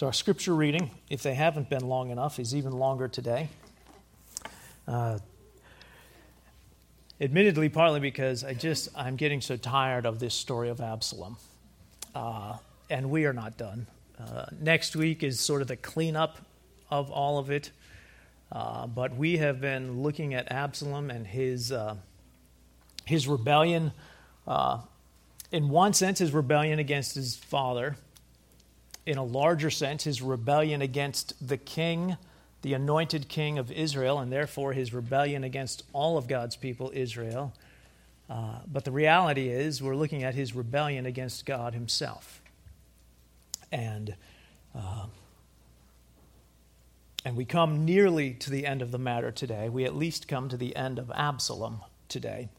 So, our scripture reading, if they haven't been long enough, is even longer today. Uh, admittedly, partly because I just I'm getting so tired of this story of Absalom, uh, and we are not done. Uh, next week is sort of the cleanup of all of it, uh, but we have been looking at Absalom and his uh, his rebellion. Uh, in one sense, his rebellion against his father in a larger sense, his rebellion against the king, the anointed king of Israel, and therefore his rebellion against all of God's people, Israel. Uh, but the reality is, we're looking at his rebellion against God himself. And, uh, and we come nearly to the end of the matter today. We at least come to the end of Absalom today.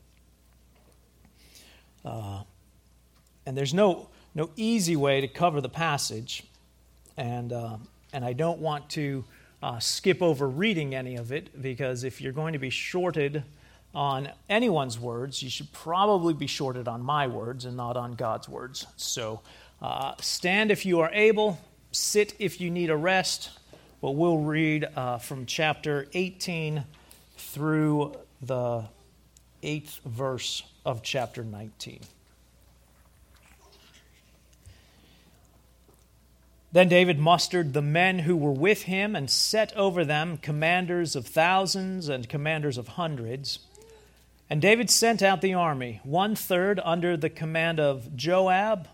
Uh, and there's no no easy way to cover the passage, and, uh, and I don't want to uh, skip over reading any of it because if you're going to be shorted on anyone's words, you should probably be shorted on my words and not on God's words. So uh, stand if you are able, sit if you need a rest, but we'll read uh, from chapter 18 through the eighth verse of chapter 19. Then David mustered the men who were with him and set over them commanders of thousands and commanders of hundreds. And David sent out the army, one third under the command of Joab,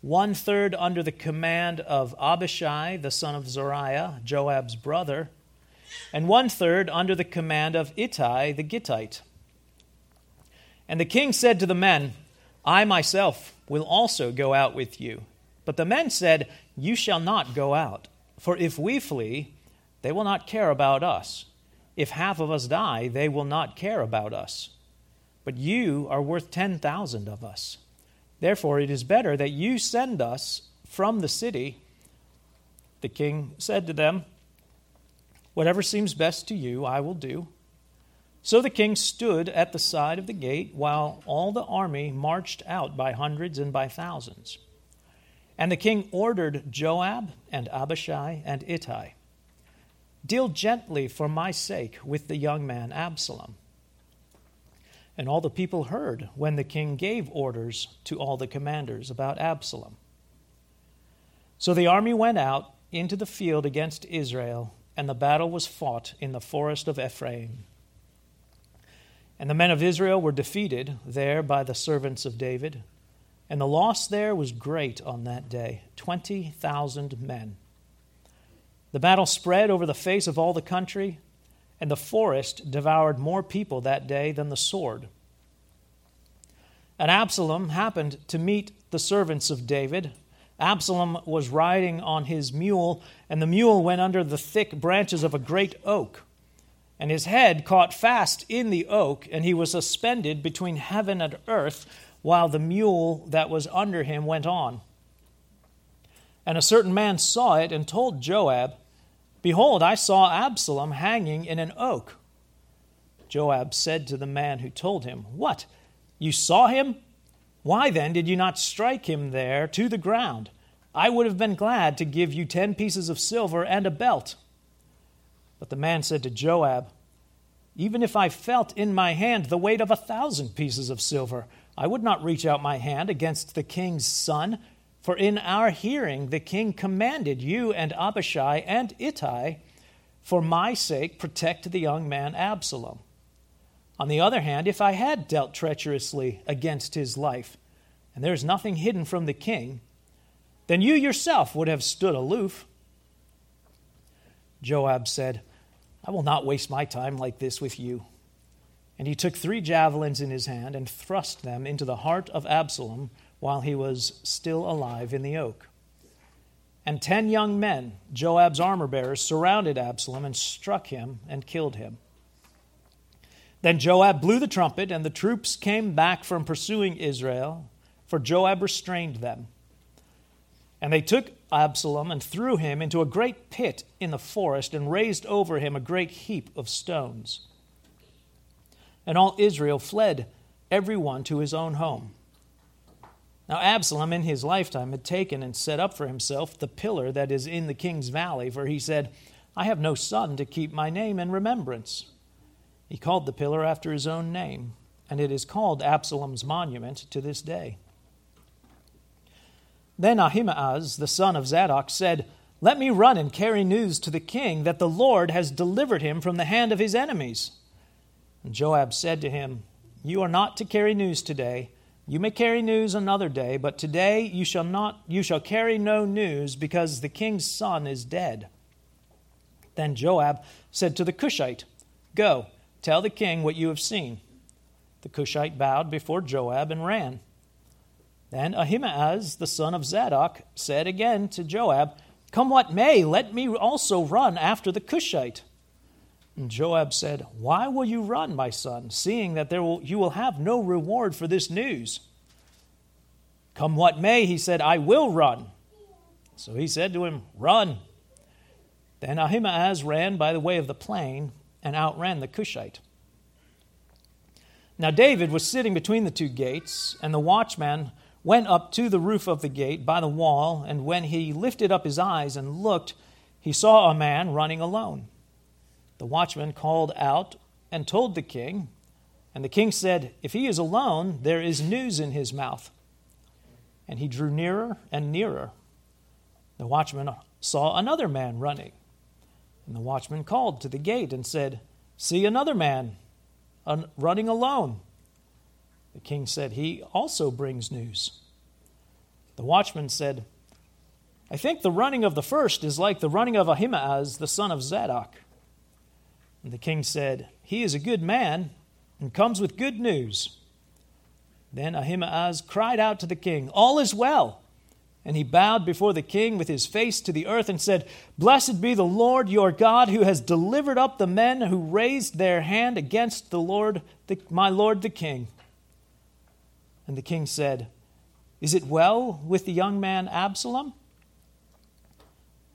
one third under the command of Abishai, the son of Zeruiah, Joab's brother, and one third under the command of Ittai the Gittite. And the king said to the men, I myself will also go out with you. But the men said, you shall not go out. For if we flee, they will not care about us. If half of us die, they will not care about us. But you are worth 10,000 of us. Therefore, it is better that you send us from the city. The king said to them, Whatever seems best to you, I will do. So the king stood at the side of the gate while all the army marched out by hundreds and by thousands. And the king ordered Joab and Abishai and Ittai Deal gently for my sake with the young man Absalom. And all the people heard when the king gave orders to all the commanders about Absalom. So the army went out into the field against Israel, and the battle was fought in the forest of Ephraim. And the men of Israel were defeated there by the servants of David and the loss there was great on that day 20,000 men. The battle spread over the face of all the country, and the forest devoured more people that day than the sword. And Absalom happened to meet the servants of David. Absalom was riding on his mule, and the mule went under the thick branches of a great oak. And his head caught fast in the oak, and he was suspended between heaven and earth while the mule that was under him went on. And a certain man saw it and told Joab, Behold, I saw Absalom hanging in an oak. Joab said to the man who told him, What? You saw him? Why then did you not strike him there to the ground? I would have been glad to give you ten pieces of silver and a belt. But the man said to Joab, Even if I felt in my hand the weight of a thousand pieces of silver, I would not reach out my hand against the king's son, for in our hearing the king commanded you and Abishai and Ittai, for my sake, protect the young man Absalom. On the other hand, if I had dealt treacherously against his life, and there is nothing hidden from the king, then you yourself would have stood aloof. Joab said, I will not waste my time like this with you. And he took three javelins in his hand and thrust them into the heart of Absalom while he was still alive in the oak. And ten young men, Joab's armor bearers, surrounded Absalom and struck him and killed him. Then Joab blew the trumpet, and the troops came back from pursuing Israel, for Joab restrained them. And they took Absalom and threw him into a great pit in the forest and raised over him a great heap of stones. And all Israel fled, every one to his own home. Now, Absalom in his lifetime had taken and set up for himself the pillar that is in the king's valley, for he said, I have no son to keep my name in remembrance. He called the pillar after his own name, and it is called Absalom's monument to this day. Then Ahimaaz, the son of Zadok, said, Let me run and carry news to the king that the Lord has delivered him from the hand of his enemies. And Joab said to him, You are not to carry news today you may carry news another day, but today you shall not you shall carry no news because the king's son is dead. Then Joab said to the Cushite, Go, tell the king what you have seen. The Cushite bowed before Joab and ran. Then Ahimaaz, the son of Zadok, said again to Joab, Come what may, let me also run after the Cushite. And Joab said, Why will you run, my son, seeing that there will, you will have no reward for this news? Come what may, he said, I will run. So he said to him, Run. Then Ahimaaz ran by the way of the plain and outran the Cushite. Now David was sitting between the two gates, and the watchman went up to the roof of the gate by the wall, and when he lifted up his eyes and looked, he saw a man running alone. The watchman called out and told the king, and the king said, If he is alone, there is news in his mouth. And he drew nearer and nearer. The watchman saw another man running. And the watchman called to the gate and said, See another man running alone. The king said, He also brings news. The watchman said, I think the running of the first is like the running of Ahimaaz, the son of Zadok. And the king said, He is a good man and comes with good news. Then Ahimaaz cried out to the king, All is well. And he bowed before the king with his face to the earth and said, Blessed be the Lord your God, who has delivered up the men who raised their hand against the Lord, the, my lord the king. And the king said, Is it well with the young man Absalom?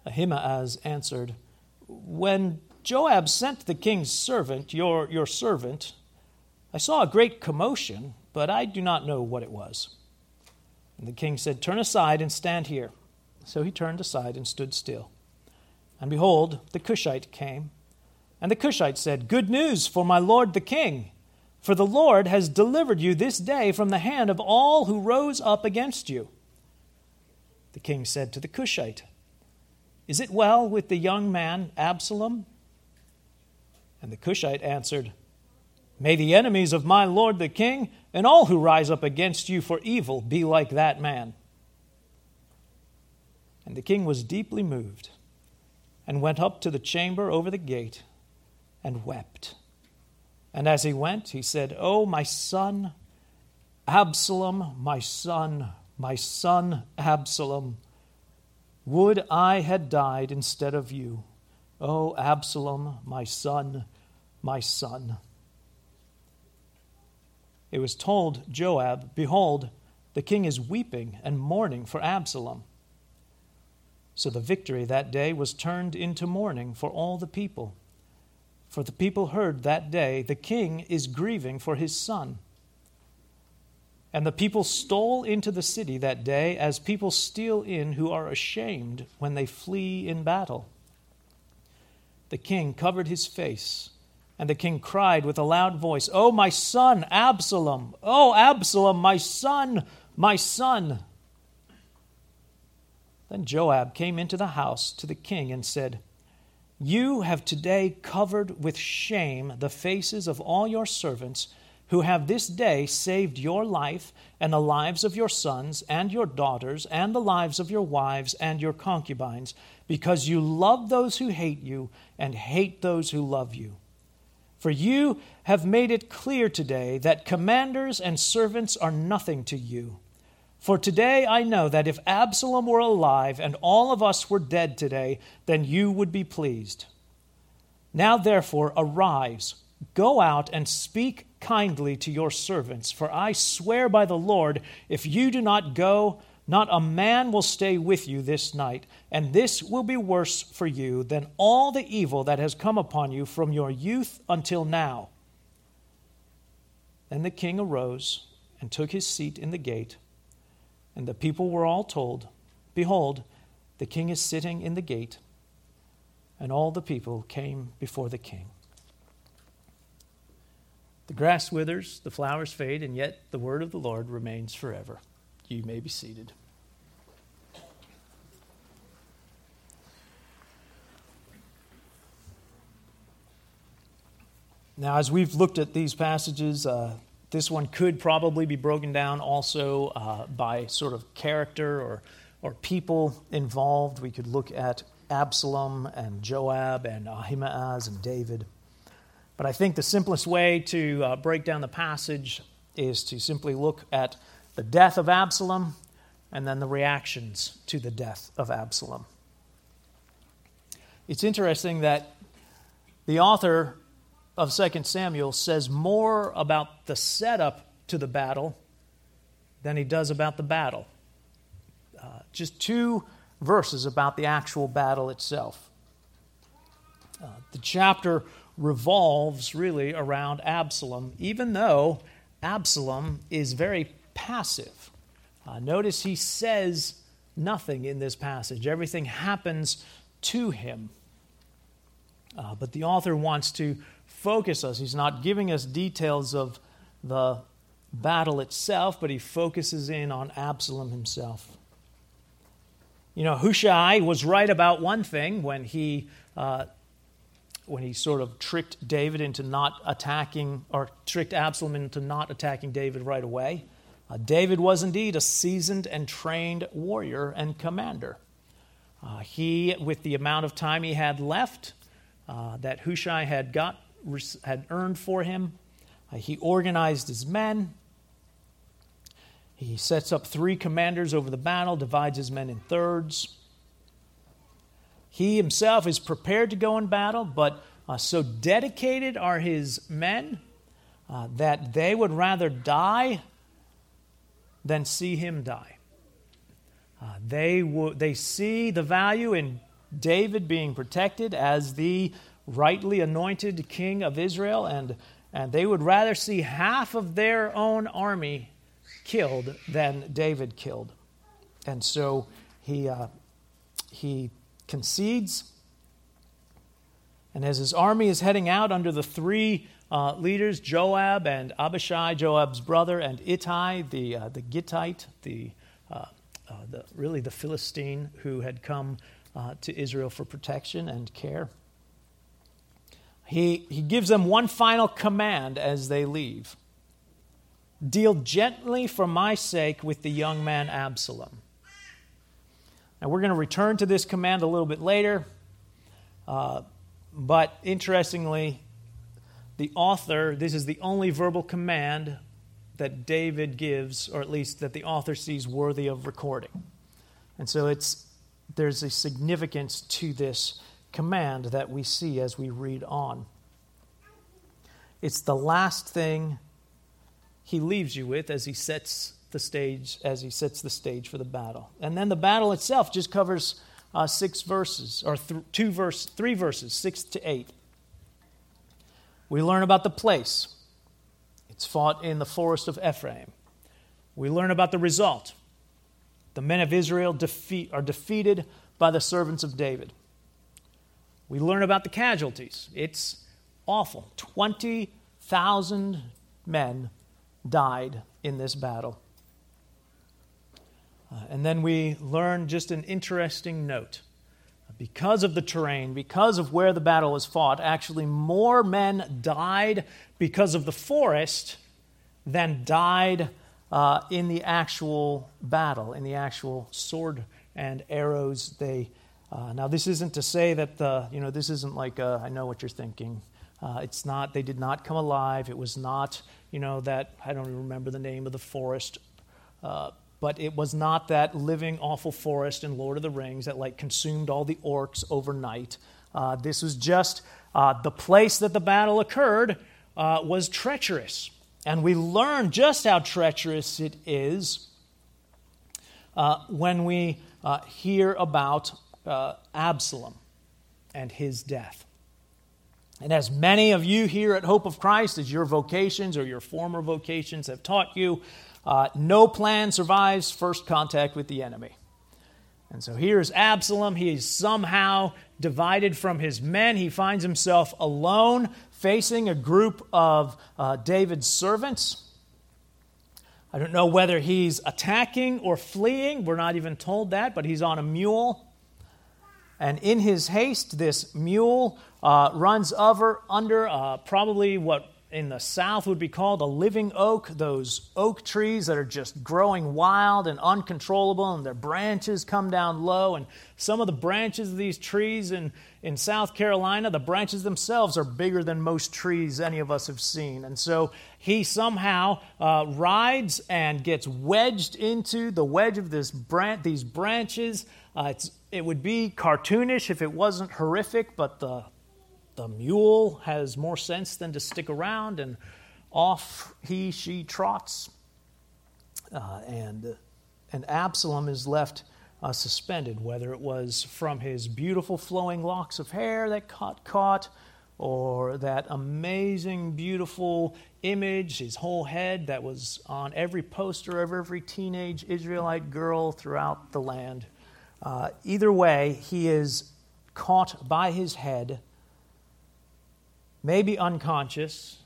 Ahimaaz answered, When Joab sent the king's servant, your, your servant. I saw a great commotion, but I do not know what it was. And the king said, Turn aside and stand here. So he turned aside and stood still. And behold, the Cushite came. And the Cushite said, Good news for my lord the king, for the Lord has delivered you this day from the hand of all who rose up against you. The king said to the Cushite, Is it well with the young man Absalom? And the Cushite answered, May the enemies of my lord the king and all who rise up against you for evil be like that man. And the king was deeply moved and went up to the chamber over the gate and wept. And as he went, he said, Oh, my son, Absalom, my son, my son, Absalom, would I had died instead of you. Oh, Absalom, my son, my son. It was told Joab, Behold, the king is weeping and mourning for Absalom. So the victory that day was turned into mourning for all the people. For the people heard that day, The king is grieving for his son. And the people stole into the city that day as people steal in who are ashamed when they flee in battle. The king covered his face and the king cried with a loud voice, Oh, my son, Absalom! Oh, Absalom, my son, my son! Then Joab came into the house to the king and said, You have today covered with shame the faces of all your servants who have this day saved your life and the lives of your sons and your daughters and the lives of your wives and your concubines, because you love those who hate you and hate those who love you. For you have made it clear today that commanders and servants are nothing to you. For today I know that if Absalom were alive and all of us were dead today, then you would be pleased. Now therefore arise, go out and speak kindly to your servants, for I swear by the Lord, if you do not go, not a man will stay with you this night, and this will be worse for you than all the evil that has come upon you from your youth until now. Then the king arose and took his seat in the gate, And the people were all told, Behold, the king is sitting in the gate. And all the people came before the king. The grass withers, the flowers fade, and yet the word of the Lord remains forever. You may be seated. Now, as we've looked at these passages, uh, this one could probably be broken down also uh, by sort of character or, or people involved. We could look at Absalom and Joab and Ahimaaz and David. But I think the simplest way to uh, break down the passage is to simply look at the death of Absalom and then the reactions to the death of Absalom. It's interesting that the author of 2 Samuel says more about the setup to the battle than he does about the battle. Uh, just two verses about the actual battle itself. Uh, the chapter revolves really around Absalom, even though Absalom is very passive. Uh, notice he says nothing in this passage, everything happens to him. Uh, but the author wants to focus us. He's not giving us details of the battle itself, but he focuses in on Absalom himself. You know, Hushai was right about one thing when he uh, when he sort of tricked David into not attacking, or tricked Absalom into not attacking David right away. Uh, David was indeed a seasoned and trained warrior and commander. Uh, he, with the amount of time he had left uh, that Hushai had got, had earned for him, uh, he organized his men. He sets up three commanders over the battle, divides his men in thirds. He himself is prepared to go in battle, but uh, so dedicated are his men uh, that they would rather die than see him die. Uh, they, w- they see the value in David being protected as the rightly anointed king of Israel, and, and they would rather see half of their own army killed than David killed. And so he, uh, he concedes. And as his army is heading out under the three uh, leaders, Joab and Abishai, Joab's brother, and Ittai, the, uh, the Gittite, the, uh, uh the, really the Philistine who had come uh, to Israel for protection and care, he, he gives them one final command as they leave Deal gently for my sake with the young man Absalom. Now, we're going to return to this command a little bit later. Uh, but interestingly, the author, this is the only verbal command that David gives, or at least that the author sees worthy of recording. And so it's, there's a significance to this command that we see as we read on. It's the last thing he leaves you with as he sets the stage as he sets the stage for the battle. And then the battle itself just covers uh, six verses, or th- two verse, three verses, six to eight. We learn about the place. It's fought in the forest of Ephraim. We learn about the result. The men of Israel defeat, are defeated by the servants of David. We learn about the casualties. It's awful. 20,000 men died in this battle. Uh, and then we learn just an interesting note. Because of the terrain, because of where the battle was fought, actually more men died because of the forest than died uh, in the actual battle, in the actual sword and arrows they. Uh, now, this isn't to say that the, you know, this isn't like, a, I know what you're thinking. Uh, it's not, they did not come alive. It was not, you know, that, I don't even remember the name of the forest uh, but it was not that living awful forest in Lord of the Rings that like consumed all the orcs overnight. Uh, this was just uh, the place that the battle occurred uh, was treacherous. And we learn just how treacherous it is uh, when we uh, hear about uh, Absalom and his death. And as many of you here at Hope of Christ, as your vocations or your former vocations have taught you, uh, no plan survives first contact with the enemy. And so here's Absalom. He is somehow divided from his men. He finds himself alone, facing a group of uh, David's servants. I don't know whether he's attacking or fleeing. We're not even told that, but he's on a mule. And in his haste, this mule uh, runs over under uh, probably what in the south would be called a living oak, those oak trees that are just growing wild and uncontrollable, and their branches come down low. And some of the branches of these trees in, in South Carolina, the branches themselves are bigger than most trees any of us have seen. And so he somehow uh, rides and gets wedged into the wedge of this bran- these branches. Uh, it would be cartoonish if it wasn't horrific, but the the mule has more sense than to stick around, and off he, she trots. Uh, and, and Absalom is left uh, suspended, whether it was from his beautiful flowing locks of hair that caught caught, or that amazing, beautiful image, his whole head that was on every poster of every teenage Israelite girl throughout the land. Uh, either way, he is caught by his head maybe unconscious,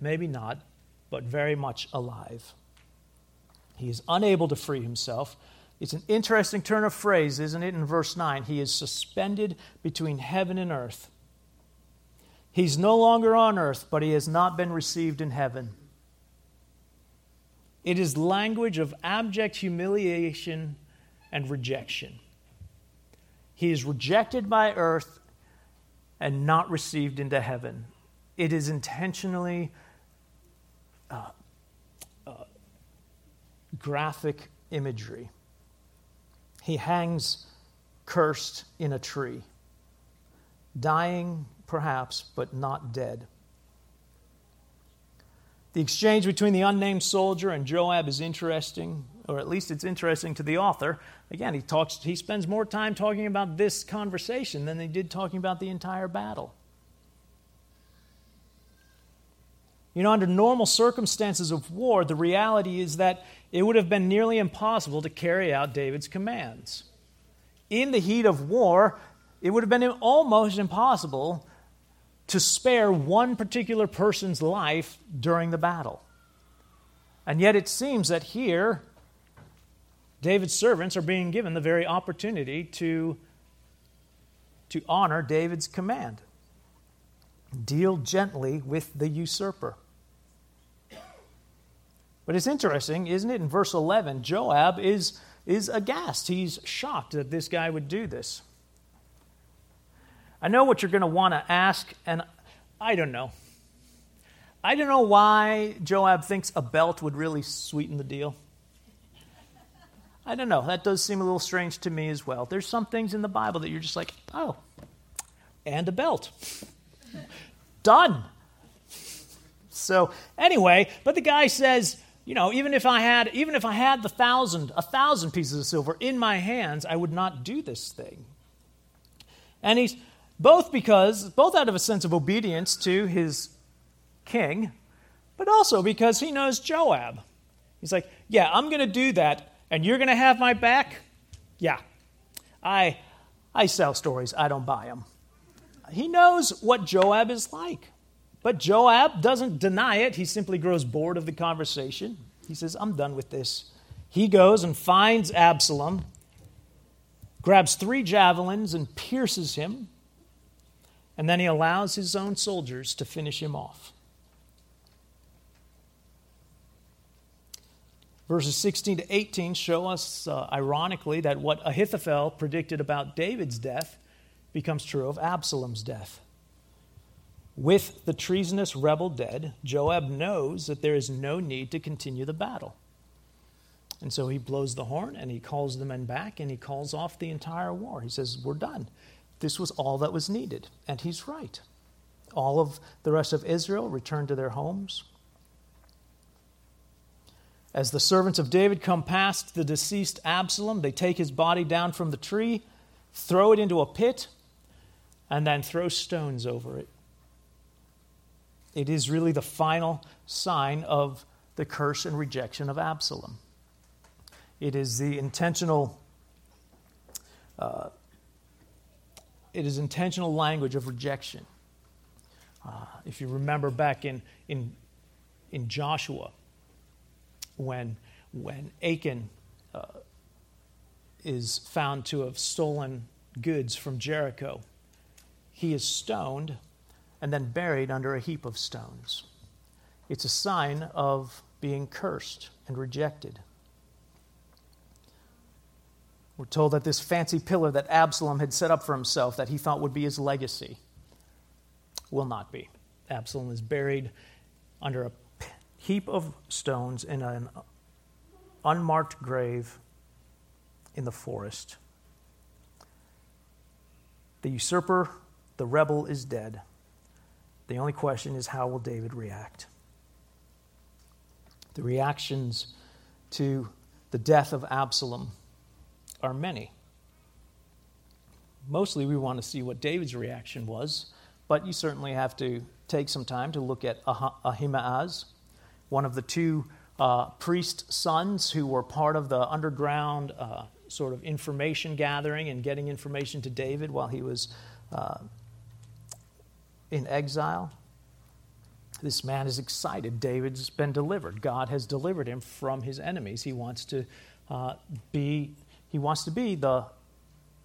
maybe not, but very much alive. He is unable to free himself. It's an interesting turn of phrase, isn't it, in verse 9? He is suspended between heaven and earth. He's no longer on earth, but he has not been received in heaven. It is language of abject humiliation and rejection. He is rejected by earth and not received into heaven it is intentionally uh, uh, graphic imagery. He hangs cursed in a tree, dying perhaps, but not dead. The exchange between the unnamed soldier and Joab is interesting, or at least it's interesting to the author. Again, he talks he spends more time talking about this conversation than he did talking about the entire battle. You know, under normal circumstances of war, the reality is that it would have been nearly impossible to carry out David's commands. In the heat of war, it would have been almost impossible to spare one particular person's life during the battle. And yet it seems that here, David's servants are being given the very opportunity to, to honor David's command. Deal gently with the usurper. But it's interesting, isn't it? In verse 11, Joab is, is aghast. He's shocked that this guy would do this. I know what you're going to want to ask, and I don't know. I don't know why Joab thinks a belt would really sweeten the deal. I don't know. That does seem a little strange to me as well. There's some things in the Bible that you're just like, oh, and a belt. Done. So, anyway, but the guy says, you know, even if I had, even if I had the thousand, a thousand pieces of silver in my hands, I would not do this thing. And he's both because, both out of a sense of obedience to his king, but also because he knows Joab. He's like, yeah, I'm going to do that, and you're going to have my back? Yeah. I, I sell stories, I don't buy them. He knows what Joab is like. But Joab doesn't deny it. He simply grows bored of the conversation. He says, I'm done with this. He goes and finds Absalom, grabs three javelins and pierces him, and then he allows his own soldiers to finish him off. Verses 16 to 18 show us, uh, ironically, that what Ahithophel predicted about David's death becomes true of Absalom's death. With the treasonous rebel dead, Joab knows that there is no need to continue the battle. And so he blows the horn and he calls the men back and he calls off the entire war. He says, We're done. This was all that was needed. And he's right. All of the rest of Israel returned to their homes. As the servants of David come past the deceased Absalom, they take his body down from the tree, throw it into a pit, and then throw stones over it. It is really the final sign of the curse and rejection of Absalom. It is the intentional. Uh, it is intentional language of rejection. Uh, if you remember back in, in, in Joshua, when, when Achan uh, is found to have stolen goods from Jericho, he is stoned and then buried under a heap of stones. It's a sign of being cursed and rejected. We're told that this fancy pillar that Absalom had set up for himself, that he thought would be his legacy, will not be. Absalom is buried under a heap of stones in an unmarked grave in the forest. The usurper, the rebel, is dead. The only question is how will David react? The reactions to the death of Absalom are many. Mostly we want to see what David's reaction was, but you certainly have to take some time to look at Ahimaaz, one of the two uh, priest sons who were part of the underground uh, sort of information gathering and getting information to David while he was uh, in exile. This man is excited. David's been delivered. God has delivered him from his enemies. He wants to uh, be. He wants to be the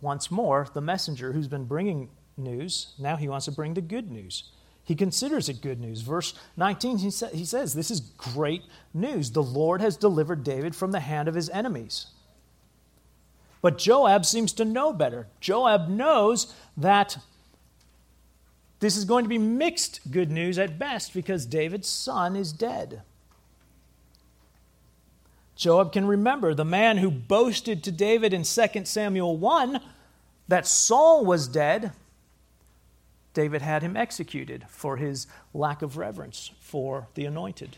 once more the messenger who's been bringing news. Now he wants to bring the good news. He considers it good news. Verse 19, he, sa- he says, This is great news. The Lord has delivered David from the hand of his enemies. But Joab seems to know better. Joab knows that this is going to be mixed good news at best because David's son is dead. Joab can remember the man who boasted to David in 2 Samuel 1 that Saul was dead. David had him executed for his lack of reverence for the anointed.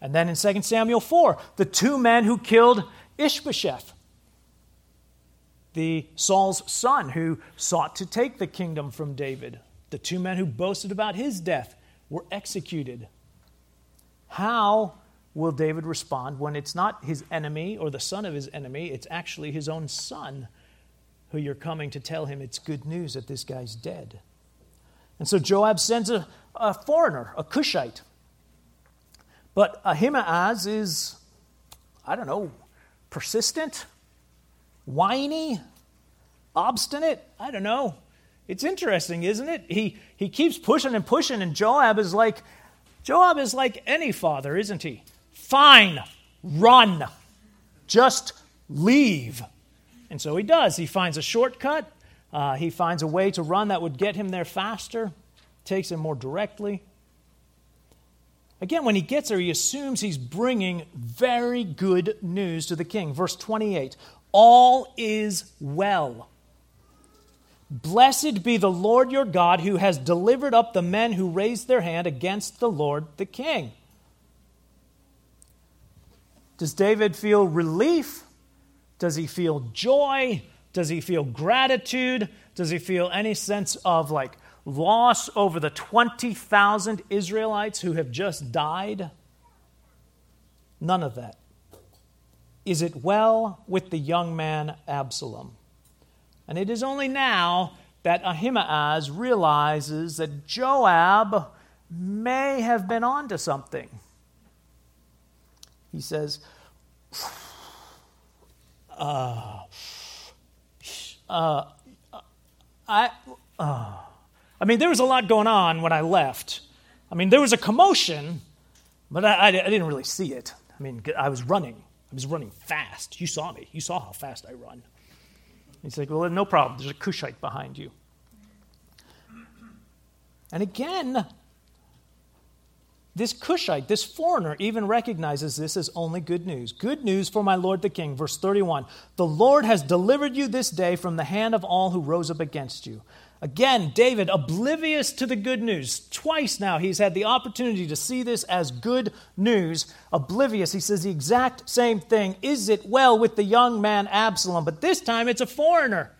And then in 2 Samuel 4, the two men who killed Ishbosheth the Saul's son who sought to take the kingdom from David. The two men who boasted about his death were executed. How will David respond when it's not his enemy or the son of his enemy, it's actually his own son who you're coming to tell him it's good news that this guy's dead? And so Joab sends a, a foreigner, a Cushite. But Ahimaaz is, I don't know, persistent, whiny, obstinate. I don't know. It's interesting, isn't it? He, he keeps pushing and pushing, and Joab is like, Joab is like any father, isn't he? Fine, run. Just leave. And so he does. He finds a shortcut. Uh, he finds a way to run that would get him there faster, takes him more directly. Again, when he gets there, he assumes he's bringing very good news to the king. Verse 28 all is well. Blessed be the Lord your God who has delivered up the men who raised their hand against the Lord the king. Does David feel relief? Does he feel joy? Does he feel gratitude? Does he feel any sense of like loss over the 20,000 Israelites who have just died? None of that. Is it well with the young man Absalom? And it is only now that Ahimaaz realizes that Joab may have been onto something. He says, uh, uh, I, uh. I mean, there was a lot going on when I left. I mean, there was a commotion, but I, I, I didn't really see it. I mean, I was running. Was running fast. You saw me. You saw how fast I run. He's like, Well, no problem. There's a Cushite behind you. And again, this Cushite, this foreigner, even recognizes this as only good news. Good news for my Lord the King. Verse 31 The Lord has delivered you this day from the hand of all who rose up against you. Again, David, oblivious to the good news. Twice now he's had the opportunity to see this as good news. Oblivious, he says the exact same thing. Is it well with the young man Absalom? But this time it's a foreigner.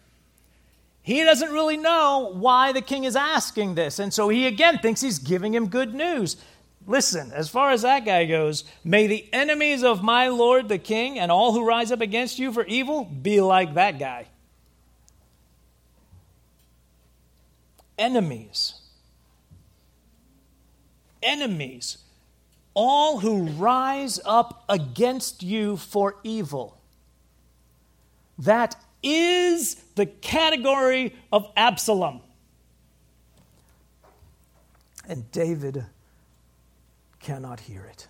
He doesn't really know why the king is asking this. And so he again thinks he's giving him good news. Listen, as far as that guy goes, may the enemies of my Lord the king and all who rise up against you for evil be like that guy. Enemies. Enemies. All who rise up against you for evil. That is the category of Absalom. And David cannot hear it.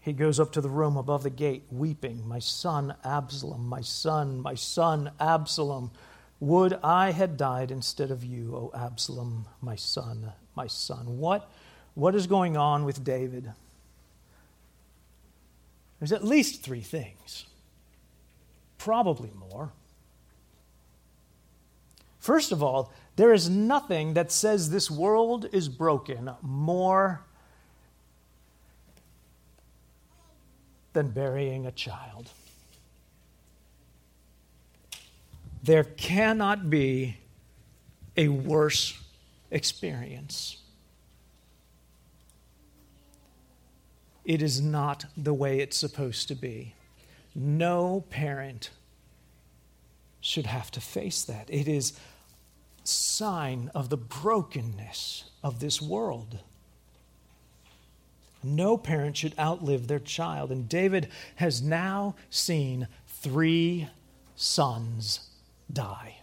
He goes up to the room above the gate, weeping, My son Absalom, my son, my son Absalom. Would I had died instead of you, O Absalom, my son, my son. What, what is going on with David? There's at least three things, probably more. First of all, there is nothing that says this world is broken more than burying a child. There cannot be a worse experience. It is not the way it's supposed to be. No parent should have to face that. It is sign of the brokenness of this world. No parent should outlive their child. And David has now seen three sons die.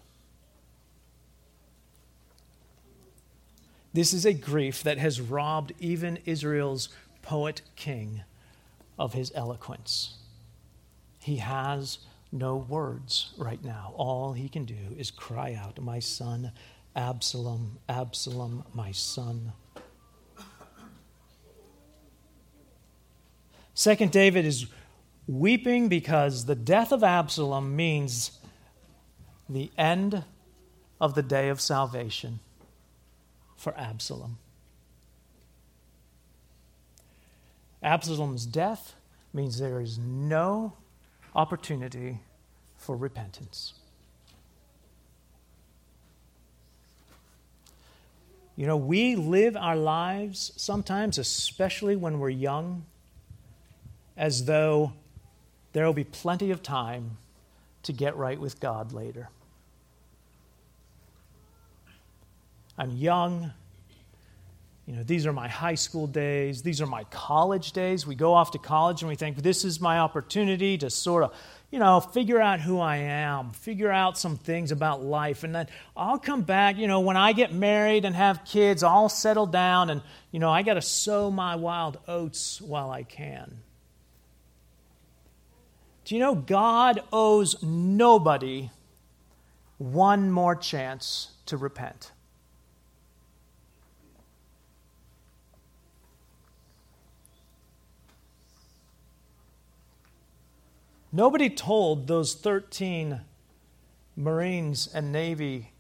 This is a grief that has robbed even Israel's poet king of his eloquence. He has no words right now. All he can do is cry out, My son, Absalom, Absalom, my son. Second, David is weeping because the death of Absalom means the end of the day of salvation for Absalom. Absalom's death means there is no opportunity for repentance. You know, we live our lives sometimes, especially when we're young, as though there will be plenty of time to get right with God later. I'm young. You know, these are my high school days. These are my college days. We go off to college and we think, this is my opportunity to sort of, you know, figure out who I am, figure out some things about life. And then I'll come back, you know, when I get married and have kids, I'll settle down and, you know, I got to sow my wild oats while I can. Do you know God owes nobody one more chance to repent? Nobody told those 13 Marines and Navy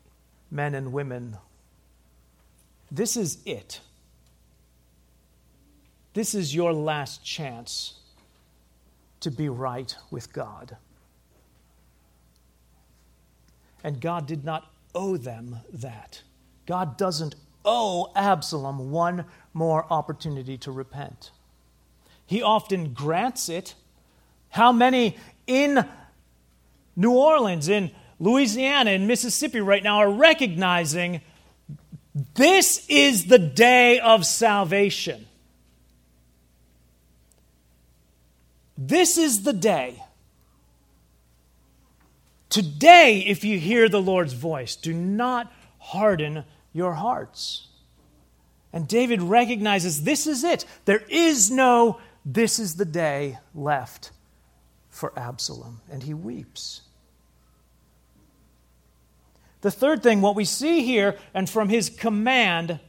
men and women this is it. This is your last chance to be right with God. And God did not owe them that. God doesn't owe Absalom one more opportunity to repent. He often grants it how many in New Orleans, in Louisiana, in Mississippi right now are recognizing this is the day of salvation? This is the day. Today, if you hear the Lord's voice, do not harden your hearts. And David recognizes this is it. There is no, this is the day left for Absalom, and he weeps. The third thing, what we see here, and from his command,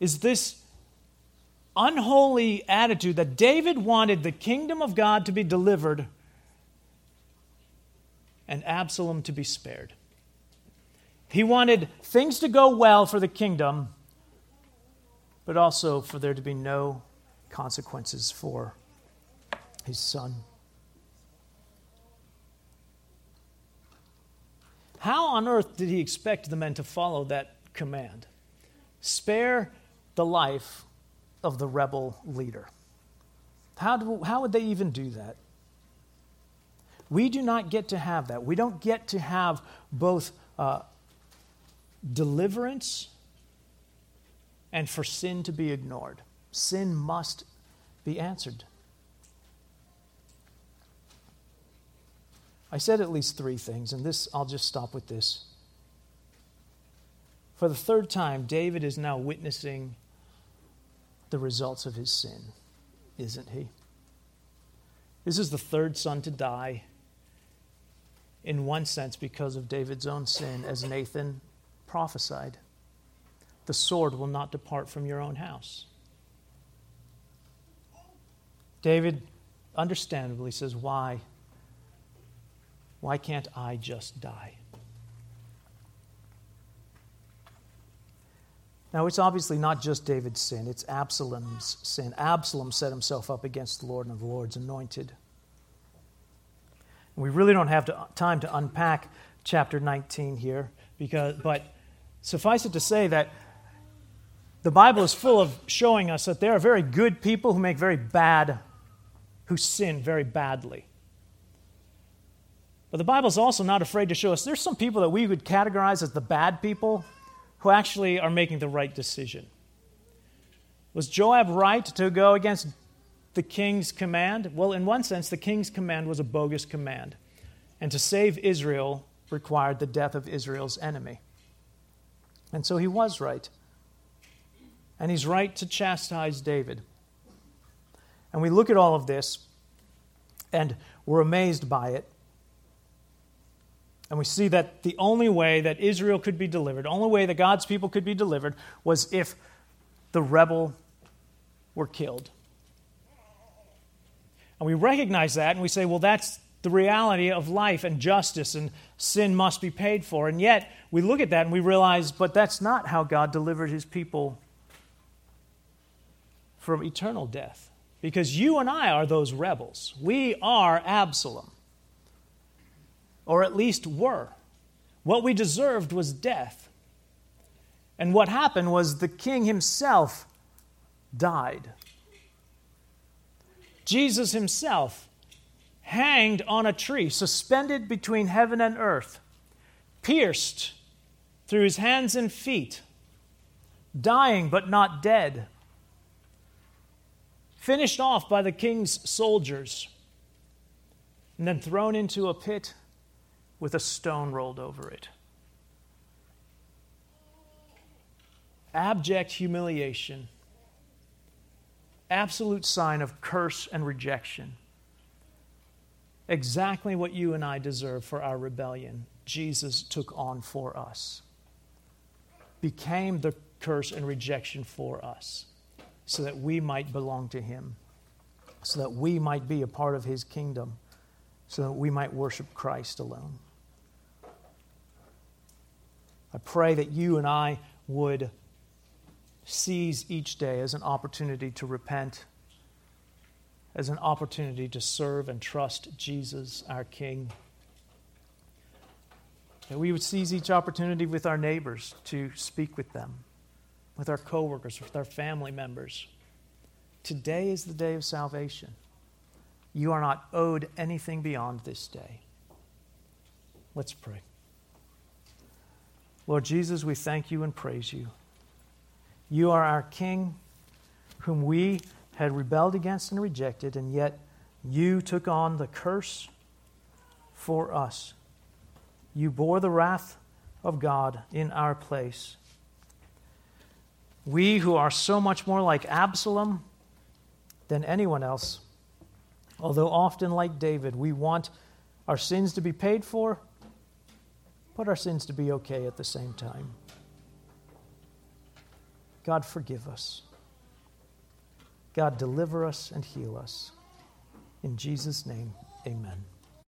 is this unholy attitude that David wanted the kingdom of God to be delivered and Absalom to be spared. He wanted things to go well for the kingdom, but also for there to be no consequences for his son. How on earth did he expect the men to follow that command? spare the life of the rebel leader. How, do, how would they even do that? We do not get to have that. We don't get to have both uh, deliverance and for sin to be ignored. Sin must be answered. I said at least three things, and this I'll just stop with this. For the third time, David is now witnessing the results of his sin, isn't he? This is the third son to die, in one sense, because of David's own sin, as Nathan prophesied. The sword will not depart from your own house. David understandably says, Why? Why can't I just die? Now, it's obviously not just David's sin, it's Absalom's sin. Absalom set himself up against the Lord and the Lord's anointed. We really don't have to, time to unpack chapter 19 here, because, but suffice it to say that the Bible is full of showing us that there are very good people who make very bad, who sin very badly. But the Bible is also not afraid to show us there's some people that we would categorize as the bad people who actually are making the right decision. Was Joab right to go against the king's command? Well, in one sense, the king's command was a bogus command. And to save Israel required the death of Israel's enemy. And so he was right. And he's right to chastise David. And we look at all of this and we're amazed by it. And we see that the only way that Israel could be delivered, the only way that God's people could be delivered, was if the rebel were killed. And we recognize that and we say, well, that's the reality of life and justice, and sin must be paid for. And yet, we look at that and we realize, but that's not how God delivered his people from eternal death. Because you and I are those rebels. We are Absalom or at least were. What we deserved was death. And what happened was the king himself died. Jesus himself hanged on a tree, suspended between heaven and earth, pierced through his hands and feet, dying but not dead, finished off by the king's soldiers, and then thrown into a pit with a stone rolled over it. Abject humiliation, absolute sign of curse and rejection. Exactly what you and I deserve for our rebellion, Jesus took on for us. Became the curse and rejection for us so that we might belong to Him, so that we might be a part of His kingdom, so that we might worship Christ alone. I pray that you and I would seize each day as an opportunity to repent, as an opportunity to serve and trust Jesus, our King. That we would seize each opportunity with our neighbors to speak with them, with our coworkers, with our family members. Today is the day of salvation. You are not owed anything beyond this day. Let's pray. Lord Jesus, we thank you and praise you. You are our King, whom we had rebelled against and rejected, and yet you took on the curse for us. You bore the wrath of God in our place. We who are so much more like Absalom than anyone else, although often like David, we want our sins to be paid for but our sins to be okay at the same time. God, forgive us. God, deliver us and heal us. In Jesus' name, amen.